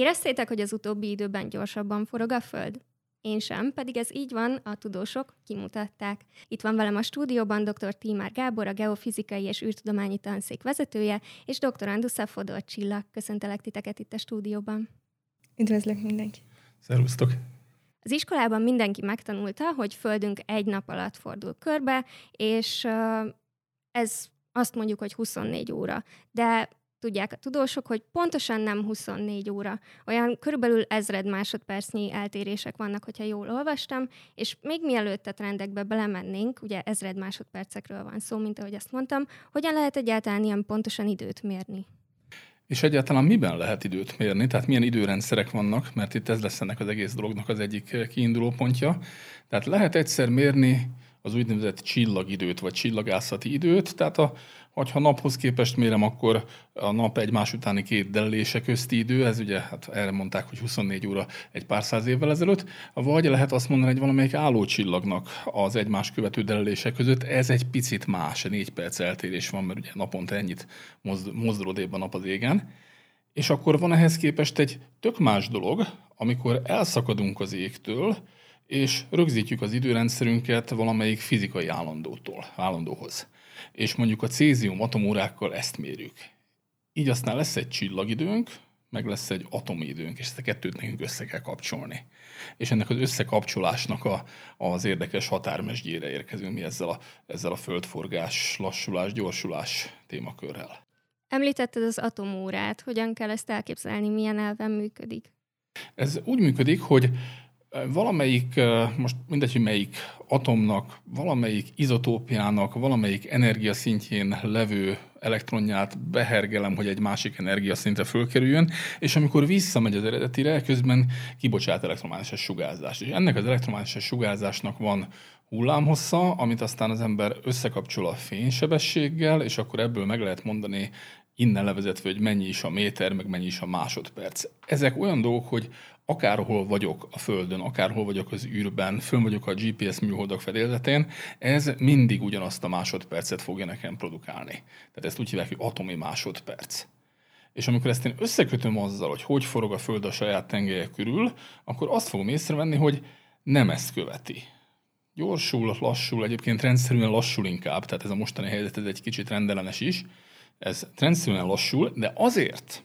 Éreztétek, hogy az utóbbi időben gyorsabban forog a Föld? Én sem, pedig ez így van, a tudósok kimutatták. Itt van velem a stúdióban dr. Tímár Gábor, a geofizikai és űrtudományi tanszék vezetője, és dr. Andusza Fodor Csilla. Köszöntelek titeket itt a stúdióban. Üdvözlök mindenki! Szervusztok! Az iskolában mindenki megtanulta, hogy Földünk egy nap alatt fordul körbe, és ez azt mondjuk, hogy 24 óra. De tudják a tudósok, hogy pontosan nem 24 óra. Olyan körülbelül ezred másodpercnyi eltérések vannak, hogyha jól olvastam, és még mielőtt a trendekbe belemennénk, ugye ezred másodpercekről van szó, mint ahogy azt mondtam, hogyan lehet egyáltalán ilyen pontosan időt mérni? És egyáltalán miben lehet időt mérni, tehát milyen időrendszerek vannak, mert itt ez lesz ennek az egész dolognak az egyik kiinduló pontja. Tehát lehet egyszer mérni az úgynevezett csillagidőt, vagy csillagászati időt, tehát a, hogyha naphoz képest mérem, akkor a nap egymás utáni két delelése közti idő, ez ugye, hát erre mondták, hogy 24 óra egy pár száz évvel ezelőtt, vagy lehet azt mondani, hogy valamelyik állócsillagnak az egymás követő delelése között, ez egy picit más, négy perc eltérés van, mert ugye naponta ennyit mozdulódébb a nap az égen. És akkor van ehhez képest egy tök más dolog, amikor elszakadunk az égtől, és rögzítjük az időrendszerünket valamelyik fizikai állandótól, állandóhoz. És mondjuk a cézium atomórákkal ezt mérjük. Így aztán lesz egy csillagidőnk, meg lesz egy atomidőnk, és ezt a kettőt nekünk össze kell kapcsolni. És ennek az összekapcsolásnak a, az érdekes határmesdjére érkezünk mi ezzel a, ezzel a földforgás, lassulás, gyorsulás témakörrel. Említetted az atomórát, hogyan kell ezt elképzelni, milyen elven működik? Ez úgy működik, hogy valamelyik, most mindegy, hogy melyik atomnak, valamelyik izotópiának, valamelyik energiaszintjén levő elektronját behergelem, hogy egy másik energiaszintre fölkerüljön, és amikor visszamegy az eredetire, közben kibocsát elektromágneses sugárzást. És ennek az elektromágneses sugárzásnak van hullámhossza, amit aztán az ember összekapcsol a fénysebességgel, és akkor ebből meg lehet mondani innen levezetve, hogy mennyi is a méter, meg mennyi is a másodperc. Ezek olyan dolgok, hogy akárhol vagyok a Földön, akárhol vagyok az űrben, fönn vagyok a GPS műholdak fedélzetén, ez mindig ugyanazt a másodpercet fogja nekem produkálni. Tehát ezt úgy hívják, hogy atomi másodperc. És amikor ezt én összekötöm azzal, hogy hogy forog a Föld a saját tengelye körül, akkor azt fogom észrevenni, hogy nem ezt követi. Gyorsul, lassul, egyébként rendszerűen lassul inkább, tehát ez a mostani helyzet ez egy kicsit rendellenes is, ez rendszerűen lassul, de azért,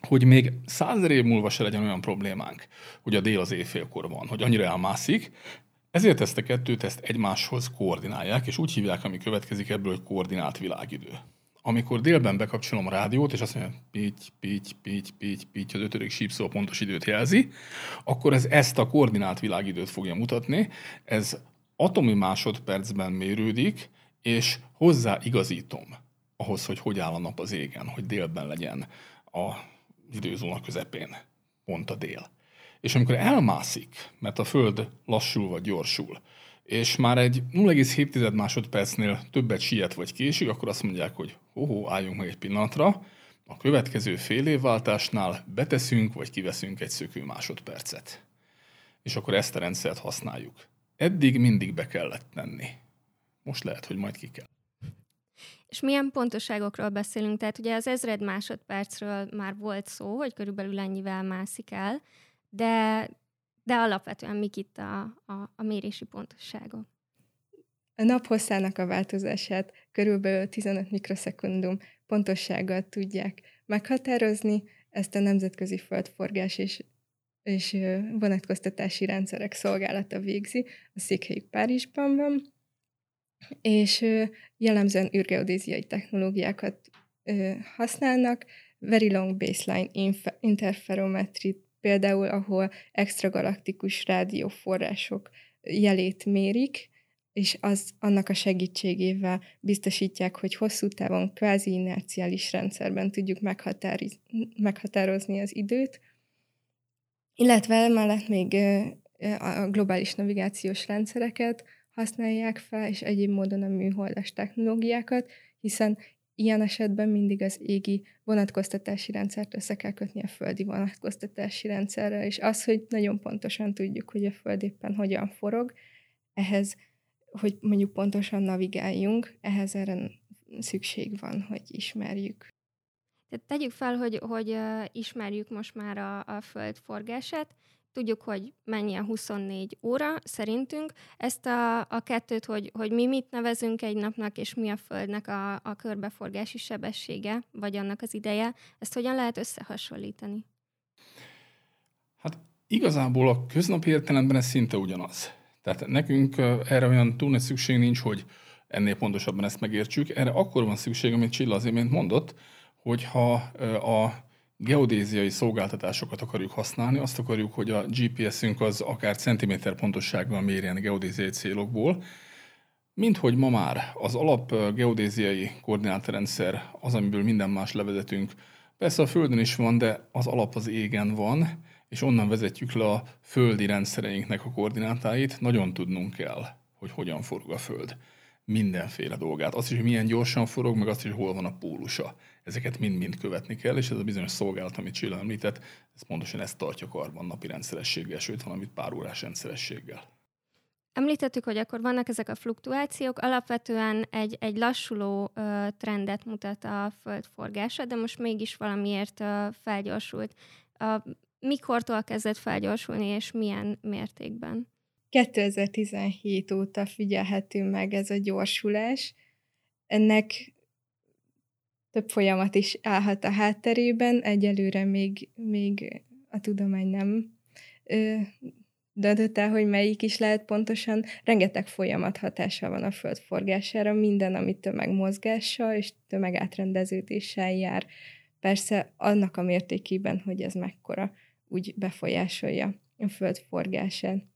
hogy még százer év múlva se legyen olyan problémánk, hogy a dél az éjfélkor van, hogy annyira elmászik, ezért ezt a kettőt ezt egymáshoz koordinálják, és úgy hívják, ami következik ebből, hogy koordinált világidő. Amikor délben bekapcsolom a rádiót, és azt mondja, pitty, pitty, pitty, pitty, pitty, az ötödik sípszó pontos időt jelzi, akkor ez ezt a koordinált világidőt fogja mutatni. Ez atomi másodpercben mérődik, és hozzá igazítom ahhoz, hogy hogy áll a nap az égen, hogy délben legyen a időzóna közepén, pont a dél. És amikor elmászik, mert a Föld lassul vagy gyorsul, és már egy 0,7 másodpercnél többet siet vagy késik, akkor azt mondják, hogy hoho, álljunk meg egy pillanatra, a következő fél évváltásnál beteszünk vagy kiveszünk egy szökő másodpercet. És akkor ezt a rendszert használjuk. Eddig mindig be kellett tenni. Most lehet, hogy majd ki kell. És milyen pontoságokról beszélünk? Tehát ugye az ezred másodpercről már volt szó, hogy körülbelül ennyivel mászik el, de, de alapvetően mik itt a, a, a mérési pontosságok? A nap a változását körülbelül 15 mikroszekundum pontossággal tudják meghatározni, ezt a Nemzetközi Földforgás és, és vonatkoztatási rendszerek szolgálata végzi, a székhelyük Párizsban van, és jellemzően űrgeodéziai technológiákat használnak, Very Long Baseline Interferometry például, ahol extragalaktikus rádióforrások jelét mérik, és az annak a segítségével biztosítják, hogy hosszú távon kvázi inerciális rendszerben tudjuk meghatározni az időt, illetve mellett még a globális navigációs rendszereket, használják fel, és egyéb módon a műholdas technológiákat, hiszen ilyen esetben mindig az égi vonatkoztatási rendszert össze kell kötni a földi vonatkoztatási rendszerrel, és az, hogy nagyon pontosan tudjuk, hogy a föld éppen hogyan forog, ehhez, hogy mondjuk pontosan navigáljunk, ehhez erre szükség van, hogy ismerjük. Tehát tegyük fel, hogy, hogy ismerjük most már a, a Föld forgását, tudjuk, hogy mennyi a 24 óra szerintünk. Ezt a, a kettőt, hogy, hogy mi mit nevezünk egy napnak, és mi a Földnek a, a körbeforgási sebessége, vagy annak az ideje, ezt hogyan lehet összehasonlítani? Hát igazából a köznapi értelemben ez szinte ugyanaz. Tehát nekünk erre olyan túl nagy szükség nincs, hogy ennél pontosabban ezt megértsük. Erre akkor van szükség, amit Csilla az imént mondott, hogyha a geodéziai szolgáltatásokat akarjuk használni, azt akarjuk, hogy a GPS-ünk az akár centiméter pontossággal mérjen geodéziai célokból, mint hogy ma már az alap geodéziai koordinátorrendszer az, amiből minden más levezetünk. Persze a Földön is van, de az alap az égen van, és onnan vezetjük le a földi rendszereinknek a koordinátáit. Nagyon tudnunk kell, hogy hogyan forog a Föld mindenféle dolgát. Azt is, hogy milyen gyorsan forog, meg azt is, hogy hol van a pólusa. Ezeket mind-mind követni kell, és ez a bizonyos szolgálat, amit Csilla említett, ez pontosan ezt tartja karban napi rendszerességgel, sőt valamit pár órás rendszerességgel. Említettük, hogy akkor vannak ezek a fluktuációk, alapvetően egy, egy lassuló ö, trendet mutat a föld forgása, de most mégis valamiért ö, felgyorsult. Ö, mikortól kezdett felgyorsulni, és milyen mértékben? 2017 óta figyelhető meg ez a gyorsulás. Ennek több folyamat is állhat a hátterében, egyelőre még, még a tudomány nem ö, döntött el, hogy melyik is lehet pontosan. Rengeteg folyamat hatása van a föld forgására, minden, ami tömegmozgással és tömegátrendeződéssel jár. Persze annak a mértékében, hogy ez mekkora, úgy befolyásolja a föld forgását.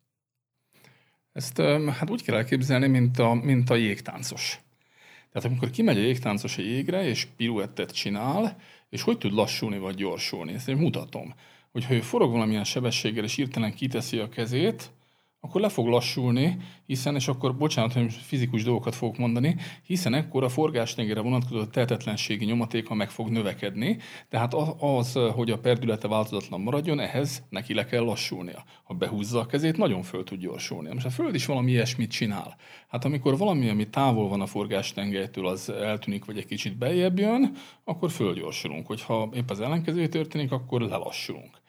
Ezt hát úgy kell elképzelni, mint a, mint a jégtáncos. Tehát amikor kimegy a jégtáncos a jégre, és piruettet csinál, és hogy tud lassulni vagy gyorsulni, ezt én mutatom. Hogyha ő forog valamilyen sebességgel, és írtelen kiteszi a kezét, akkor le fog lassulni, hiszen, és akkor bocsánat, hogy fizikus dolgokat fogok mondani, hiszen ekkor a forgástengere vonatkozó tehetetlenségi nyomatéka meg fog növekedni, tehát az, hogy a perdülete változatlan maradjon, ehhez neki le kell lassulnia. Ha behúzza a kezét, nagyon föl tud gyorsulni. Most a Föld is valami ilyesmit csinál. Hát amikor valami, ami távol van a forgástengelytől, az eltűnik, vagy egy kicsit beljebb jön, akkor fölgyorsulunk. Hogyha épp az ellenkező történik, akkor lelassulunk.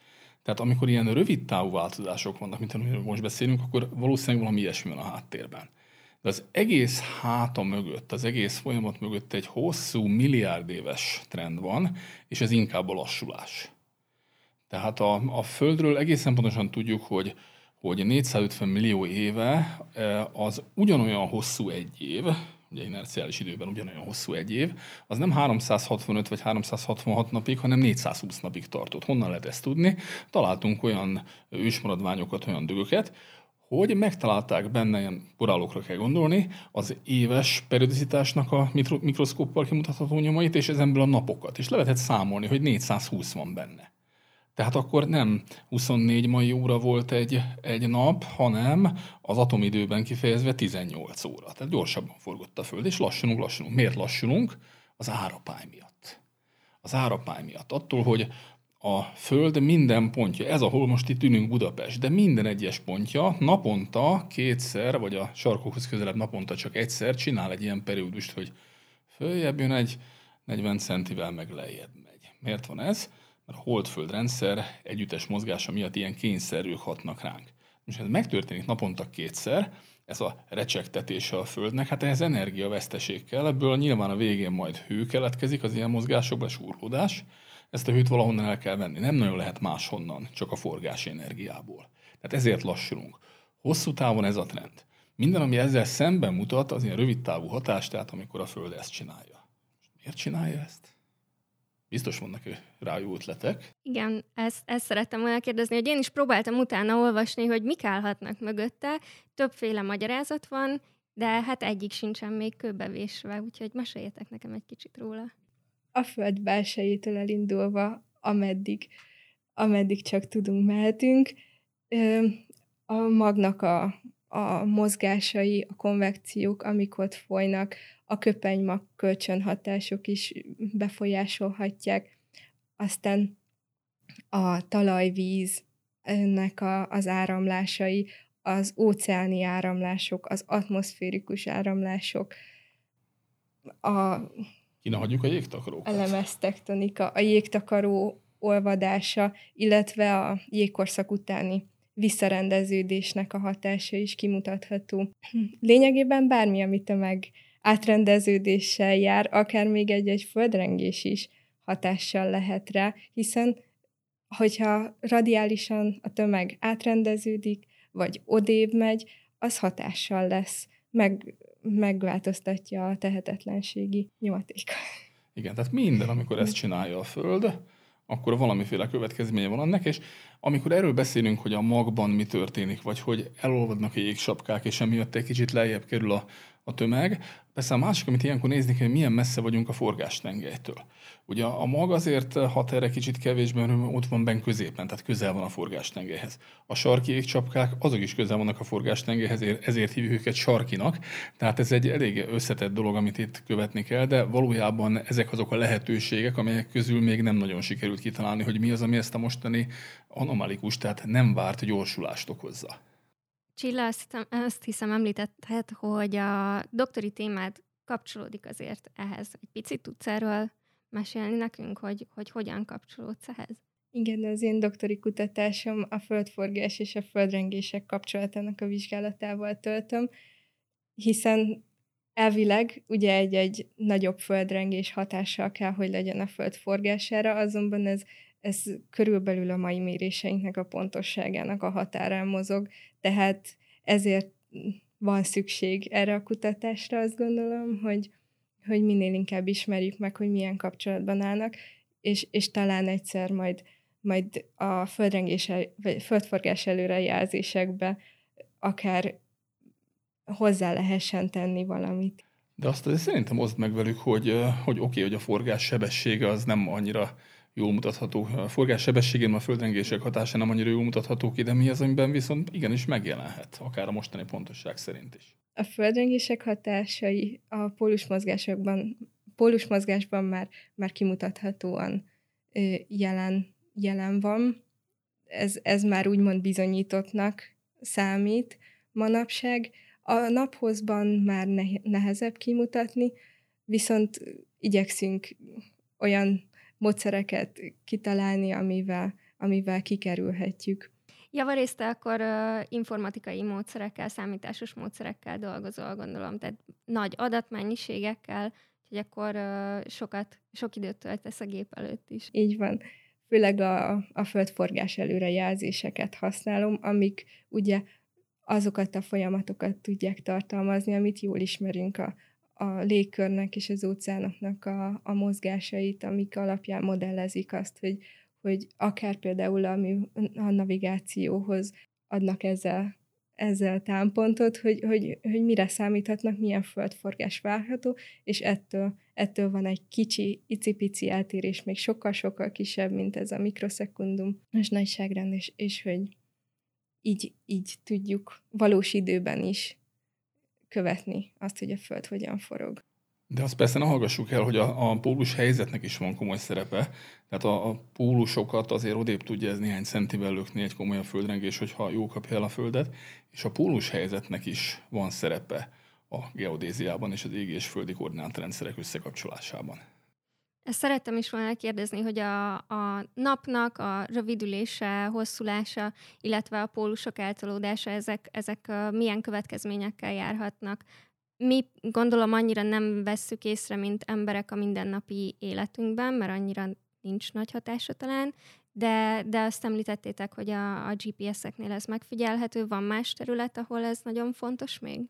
Tehát amikor ilyen rövid távú változások vannak, mint amiről most beszélünk, akkor valószínűleg valami ilyesmi van a háttérben. De az egész háta mögött, az egész folyamat mögött egy hosszú, milliárd éves trend van, és ez inkább a lassulás. Tehát a, a Földről egészen pontosan tudjuk, hogy, hogy 450 millió éve eh, az ugyanolyan hosszú egy év, ugye inerciális időben ugyanolyan hosszú egy év, az nem 365 vagy 366 napig, hanem 420 napig tartott. Honnan lehet ezt tudni? Találtunk olyan ősmaradványokat, olyan dögöket, hogy megtalálták benne, ilyen korálokra kell gondolni, az éves periodicitásnak a mikroszkóppal kimutatható nyomait, és ezenből a napokat. És le lehetett számolni, hogy 420 van benne. Tehát akkor nem 24 mai óra volt egy, egy nap, hanem az atomidőben kifejezve 18 óra. Tehát gyorsabban forgott a Föld, és lassulunk, lassulunk. Miért lassulunk? Az árapály miatt. Az árapály miatt. Attól, hogy a Föld minden pontja, ez ahol most itt ülünk Budapest, de minden egyes pontja naponta kétszer, vagy a sarkokhoz közelebb naponta csak egyszer csinál egy ilyen periódust, hogy följebb jön egy 40 centivel, meg lejjebb megy. Miért van ez? Mert a holdföld rendszer együttes mozgása miatt ilyen kényszerűek hatnak ránk. Most ez megtörténik naponta kétszer, ez a recsegtetése a Földnek, hát ehhez energiaveszteség kell, ebből nyilván a végén majd hő keletkezik az ilyen mozgásokban, súrlódás, ezt a hőt valahonnan el kell venni, nem nagyon lehet máshonnan, csak a forgási energiából. Tehát ezért lassulunk. Hosszú távon ez a trend. Minden, ami ezzel szemben mutat, az ilyen rövid távú hatás, tehát amikor a Föld ezt csinálja. Miért csinálja ezt? Biztos vannak rá jó ötletek. Igen, ezt, ezt szerettem volna kérdezni, hogy én is próbáltam utána olvasni, hogy mik állhatnak mögötte. Többféle magyarázat van, de hát egyik sincsen még kőbevésve, úgyhogy meséljetek nekem egy kicsit róla. A föld belsejétől elindulva, ameddig, ameddig csak tudunk, mehetünk. A magnak a, a mozgásai, a konvekciók, amik ott folynak, a köpenymag kölcsönhatások is befolyásolhatják. Aztán a talajvíz ennek a, az áramlásai, az óceáni áramlások, az atmoszférikus áramlások, a Kinahagyjuk a jégtakarókat? A lemeztektonika, a jégtakaró olvadása, illetve a jégkorszak utáni visszarendeződésnek a hatása is kimutatható. Lényegében bármi, amit a meg átrendeződéssel jár, akár még egy-egy földrengés is hatással lehet rá, hiszen hogyha radiálisan a tömeg átrendeződik, vagy odébb megy, az hatással lesz, meg, megváltoztatja a tehetetlenségi nyomatékot. Igen, tehát minden, amikor ezt csinálja a Föld, akkor valamiféle következménye van annak, és amikor erről beszélünk, hogy a magban mi történik, vagy hogy elolvadnak a jégsapkák, és emiatt egy kicsit lejjebb kerül a, a tömeg. Persze a másik, amit ilyenkor nézni kell, hogy milyen messze vagyunk a forgástengelytől. Ugye a mag azért hat erre kicsit kevésben, ott van benne középen, tehát közel van a forgástengelyhez. A sarki égcsapkák azok is közel vannak a forgástengelyhez, ezért hívjuk őket sarkinak. Tehát ez egy elég összetett dolog, amit itt követni kell, de valójában ezek azok a lehetőségek, amelyek közül még nem nagyon sikerült kitalálni, hogy mi az, ami ezt a mostani anomalikus, tehát nem várt gyorsulást okozza. Csilla, azt hiszem, azt hiszem említetted, hogy a doktori témád kapcsolódik azért ehhez. Egy picit tudsz erről mesélni nekünk, hogy, hogy hogyan kapcsolódsz ehhez? Igen, az én doktori kutatásom a földforgás és a földrengések kapcsolatának a vizsgálatával töltöm, hiszen elvileg ugye egy-egy nagyobb földrengés hatással kell, hogy legyen a föld forgására, azonban ez, ez körülbelül a mai méréseinknek a pontosságának a határán mozog, tehát ezért van szükség erre a kutatásra, azt gondolom, hogy, hogy minél inkább ismerjük meg, hogy milyen kapcsolatban állnak, és, és talán egyszer majd, majd a földrengés, vagy földforgás előrejelzésekbe akár hozzá lehessen tenni valamit. De azt azért szerintem oszd meg velük, hogy, hogy oké, okay, hogy a forgás sebessége az nem annyira jól mutatható. A forgás sebességén a földrengések hatása nem annyira jól mutatható ki, de mi az, amiben viszont igenis megjelenhet, akár a mostani pontosság szerint is. A földrengések hatásai a pólusmozgásokban, pólusmozgásban már, már kimutathatóan jelen, jelen van. Ez, ez már úgymond bizonyítottnak számít manapság. A naphozban már nehezebb kimutatni, viszont igyekszünk olyan módszereket kitalálni, amivel, amivel kikerülhetjük. Javarészt akkor uh, informatikai módszerekkel, számításos módszerekkel dolgozol, gondolom, tehát nagy adatmennyiségekkel, hogy akkor uh, sokat, sok időt töltesz a gép előtt is. Így van. Főleg a, a földforgás előrejelzéseket használom, amik ugye azokat a folyamatokat tudják tartalmazni, amit jól ismerünk a, a légkörnek és az óceánoknak a, a mozgásait, amik alapján modellezik azt, hogy, hogy akár például a, a navigációhoz adnak ezzel, ezzel támpontot, hogy, hogy, hogy mire számíthatnak, milyen földforgás várható, és ettől, ettől van egy kicsi, icipici eltérés, még sokkal-sokkal kisebb, mint ez a mikroszekundum. És nagyságrend, és, és hogy így, így tudjuk valós időben is követni azt, hogy a Föld hogyan forog. De azt persze ne hallgassuk el, hogy a, a pólus helyzetnek is van komoly szerepe. Tehát a, a pólusokat azért odébb tudja ez néhány centivel lökni egy komolyabb földrengés, hogyha jó kapja el a Földet. És a pólus helyzetnek is van szerepe a geodéziában és az égi és földi koordinátrendszerek összekapcsolásában. Ezt szerettem is volna kérdezni, hogy a, a napnak a rövidülése, hosszulása, illetve a pólusok eltolódása, ezek, ezek milyen következményekkel járhatnak. Mi gondolom annyira nem vesszük észre, mint emberek a mindennapi életünkben, mert annyira nincs nagy hatása talán, de, de azt említettétek, hogy a, a GPS-eknél ez megfigyelhető. Van más terület, ahol ez nagyon fontos még?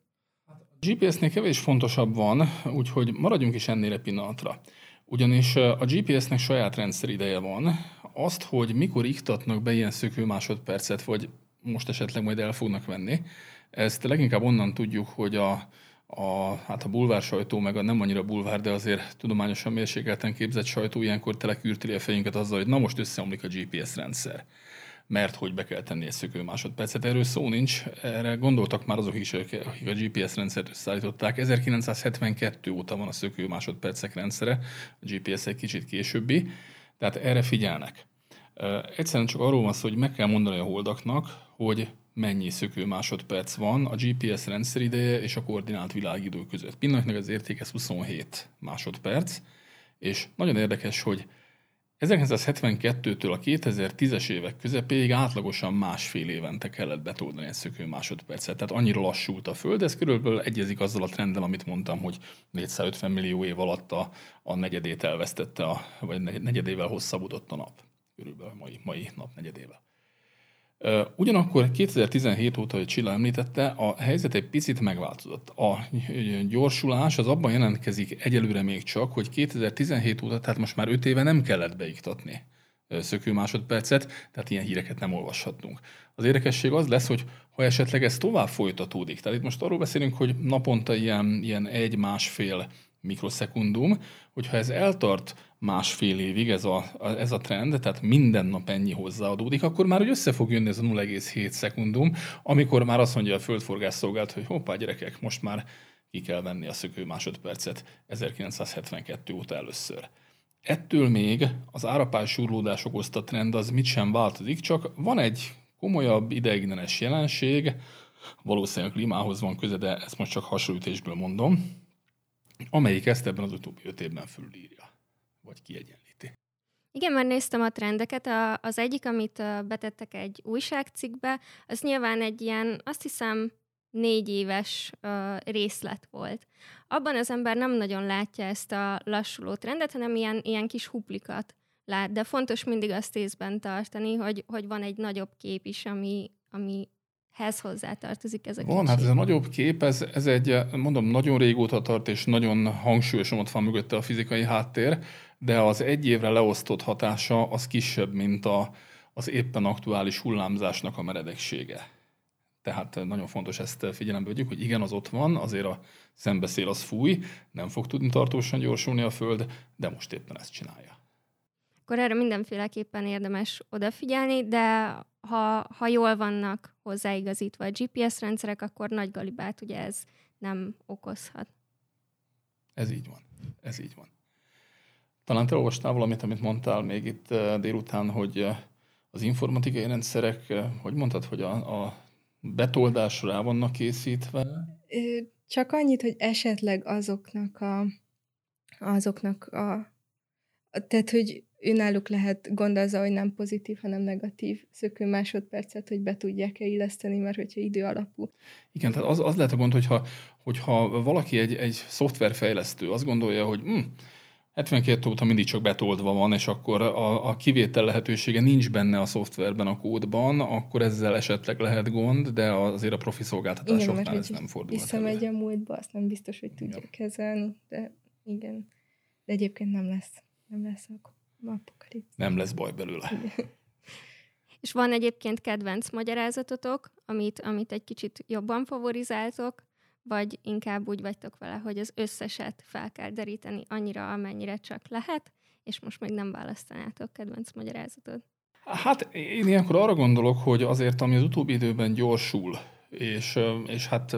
A GPS-nél kevés fontosabb van, úgyhogy maradjunk is ennél egy pillanatra. Ugyanis a GPS-nek saját rendszer ideje van. Azt, hogy mikor iktatnak be ilyen szökő másodpercet, vagy most esetleg majd el fognak venni, ezt leginkább onnan tudjuk, hogy a, a, hát a bulvár sajtó, meg a nem annyira bulvár, de azért tudományosan mérsékelten képzett sajtó ilyenkor telekürtili a fejünket azzal, hogy na most összeomlik a GPS rendszer mert hogy be kell tenni egy szökő másodpercet. Erről szó nincs, erre gondoltak már azok is, akik a GPS rendszert összeállították. 1972 óta van a szökő másodpercek rendszere, a GPS egy kicsit későbbi, tehát erre figyelnek. Egyszerűen csak arról van szó, hogy meg kell mondani a holdaknak, hogy mennyi szökő másodperc van a GPS rendszer ideje és a koordinált világidő között. Pillanatnak az érték 27 másodperc, És nagyon érdekes, hogy 1972-től a 2010-es évek közepéig átlagosan másfél évente kellett betoldani egy szökő másodpercet. Tehát annyira lassult a Föld, ez körülbelül egyezik azzal a trenddel, amit mondtam, hogy 450 millió év alatt a, a negyedét elvesztette, a, vagy negyedével hosszabbodott a nap. Körülbelül mai, mai nap negyedével. Ugyanakkor 2017 óta, hogy Csilla említette, a helyzet egy picit megváltozott. A gyorsulás az abban jelentkezik egyelőre még csak, hogy 2017 óta, tehát most már 5 éve nem kellett beiktatni szökő másodpercet, tehát ilyen híreket nem olvashatunk. Az érdekesség az lesz, hogy ha esetleg ez tovább folytatódik, tehát itt most arról beszélünk, hogy naponta ilyen, ilyen egy-másfél mikroszekundum, hogyha ez eltart másfél évig ez a, ez a trend, tehát minden nap ennyi hozzáadódik, akkor már hogy össze fog jönni ez a 0,7 szekundum, amikor már azt mondja a földforgás szolgált, hogy hoppá gyerekek, most már ki kell venni a szökő másodpercet 1972 óta először. Ettől még az árapás súrlódás okozta trend az mit sem változik, csak van egy komolyabb ideiglenes jelenség, valószínűleg klímához van köze, de ezt most csak hasonlítésből mondom, amelyik ezt ebben az utóbbi öt évben fölírja, vagy kiegyenlíti. Igen, már néztem a trendeket. A, az egyik, amit betettek egy újságcikkbe, az nyilván egy ilyen, azt hiszem, négy éves uh, részlet volt. Abban az ember nem nagyon látja ezt a lassuló trendet, hanem ilyen, ilyen kis huplikat lát. De fontos mindig azt észben tartani, hogy, hogy van egy nagyobb kép is, ami, ami hez hozzátartozik ez a Van, hát ez a nagyobb kép, ez, ez egy, mondom, nagyon régóta tart, és nagyon hangsúlyosan ott van mögötte a fizikai háttér, de az egy évre leosztott hatása az kisebb, mint a, az éppen aktuális hullámzásnak a meredeksége. Tehát nagyon fontos ezt figyelembe vegyük, hogy igen, az ott van, azért a szembeszél az fúj, nem fog tudni tartósan gyorsulni a Föld, de most éppen ezt csinálja akkor erre mindenféleképpen érdemes odafigyelni, de ha, ha jól vannak hozzáigazítva a GPS rendszerek, akkor nagy galibát ugye ez nem okozhat. Ez így van. Ez így van. Talán te olvastál valamit, amit mondtál még itt eh, délután, hogy eh, az informatikai rendszerek, eh, hogy mondtad, hogy a, a betoldásra rá vannak készítve? Csak annyit, hogy esetleg azoknak a, azoknak a, tehát, hogy önálluk lehet gond azzal, hogy nem pozitív, hanem negatív szökő másodpercet, hogy be tudják-e illeszteni, mert hogyha idő alapú. Igen, tehát az, az lehet a gond, hogyha, hogyha valaki egy, egy szoftverfejlesztő azt gondolja, hogy hm, 72 óta mindig csak betoldva van, és akkor a, a kivétel lehetősége nincs benne a szoftverben, a kódban, akkor ezzel esetleg lehet gond, de azért a profi szolgáltatásoknál ez nem fordul. Visszamegy a múltba, azt nem biztos, hogy tudja igen. kezelni, de igen. De egyébként nem lesz, nem lesz akkor. Nem lesz baj belőle. És van egyébként kedvenc magyarázatotok, amit, amit egy kicsit jobban favorizáltok, vagy inkább úgy vagytok vele, hogy az összeset fel kell deríteni annyira, amennyire csak lehet, és most még nem választanátok kedvenc magyarázatot? Hát én ilyenkor arra gondolok, hogy azért, ami az utóbbi időben gyorsul, és, és hát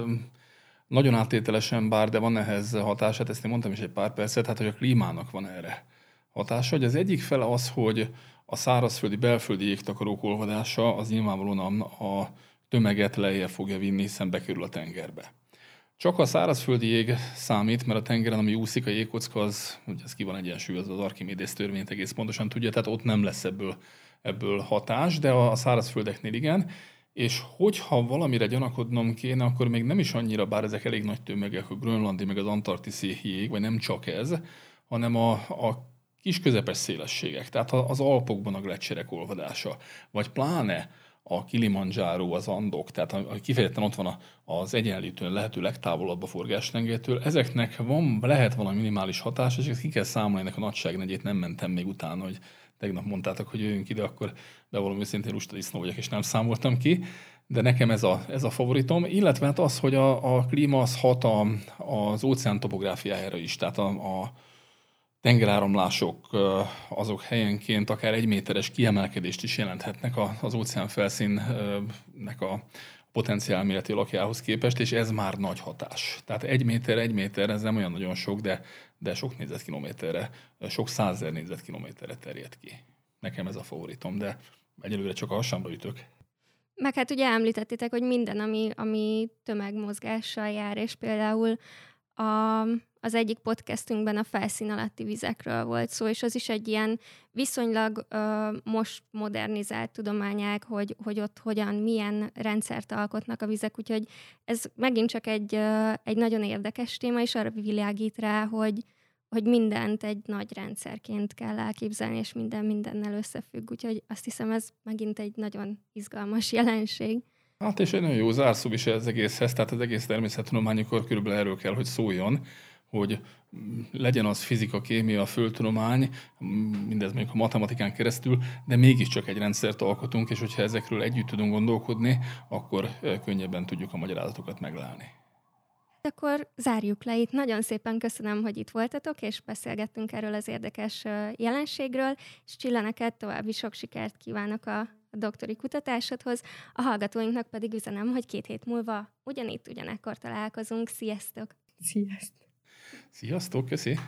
nagyon áttételesen bár, de van ehhez hatását, ezt én mondtam is egy pár percet, hát hogy a klímának van erre hatása. Hogy az egyik fele az, hogy a szárazföldi, belföldi jégtakarók olvadása az nyilvánvalóan a tömeget lejjebb fogja vinni, hiszen bekerül a tengerbe. Csak a szárazföldi jég számít, mert a tengeren, ami úszik a jégkocka, az, ugye ez ki van egyensúly, az az Archimedes törvényt egész pontosan tudja, tehát ott nem lesz ebből, ebből hatás, de a szárazföldeknél igen. És hogyha valamire gyanakodnom kéne, akkor még nem is annyira, bár ezek elég nagy tömegek, a grönlandi, meg az antarktiszi jég, vagy nem csak ez, hanem a, a kis közepes szélességek, tehát az Alpokban a gletszerek olvadása, vagy pláne a Kilimanjaro, az Andok, tehát a, kifejezetten ott van az egyenlítőn lehető legtávolabb a forgástengelytől, ezeknek van, lehet valami minimális hatás, és ezt ki kell számolni, ennek a nagyságnegyét nem mentem még utána, hogy tegnap mondtátok, hogy jöjjünk ide, akkor bevallom őszintén lusta disznó vagyok, és nem számoltam ki, de nekem ez a, ez a favoritom, illetve hát az, hogy a, a klíma az hat a, az óceán topográfiájára is, tehát a, a tengeráramlások azok helyenként akár egy méteres kiemelkedést is jelenthetnek az óceán felszínnek a potenciálméreti lakjához képest, és ez már nagy hatás. Tehát egy méter, egy méter, ez nem olyan nagyon sok, de, de sok négyzetkilométerre, sok százer négyzetkilométerre terjed ki. Nekem ez a favoritom, de egyelőre csak a hasamra ütök. Meg hát ugye említettétek, hogy minden, ami, ami tömegmozgással jár, és például a, az egyik podcastünkben a felszín alatti vizekről volt szó, és az is egy ilyen viszonylag ö, most modernizált tudományág, hogy, hogy ott hogyan, milyen rendszert alkotnak a vizek, úgyhogy ez megint csak egy, ö, egy nagyon érdekes téma, és arra világít rá, hogy, hogy mindent egy nagy rendszerként kell elképzelni, és minden mindennel összefügg. Úgyhogy azt hiszem, ez megint egy nagyon izgalmas jelenség. Hát és egy nagyon jó zárszó is ez egészhez, tehát az egész természettudománykor körülbelül erről kell, hogy szóljon, hogy legyen az fizika, kémia, földtudomány, mindez mondjuk a matematikán keresztül, de mégiscsak egy rendszert alkotunk, és hogyha ezekről együtt tudunk gondolkodni, akkor könnyebben tudjuk a magyarázatokat meglelni. Akkor zárjuk le itt. Nagyon szépen köszönöm, hogy itt voltatok, és beszélgettünk erről az érdekes jelenségről, és Csilla, neked további sok sikert kívánok a, a doktori kutatásodhoz. A hallgatóinknak pedig üzenem, hogy két hét múlva ugyanitt, ugyanekkor találkozunk. Sziasztok! Sziasztok! Sziasztok, köszi!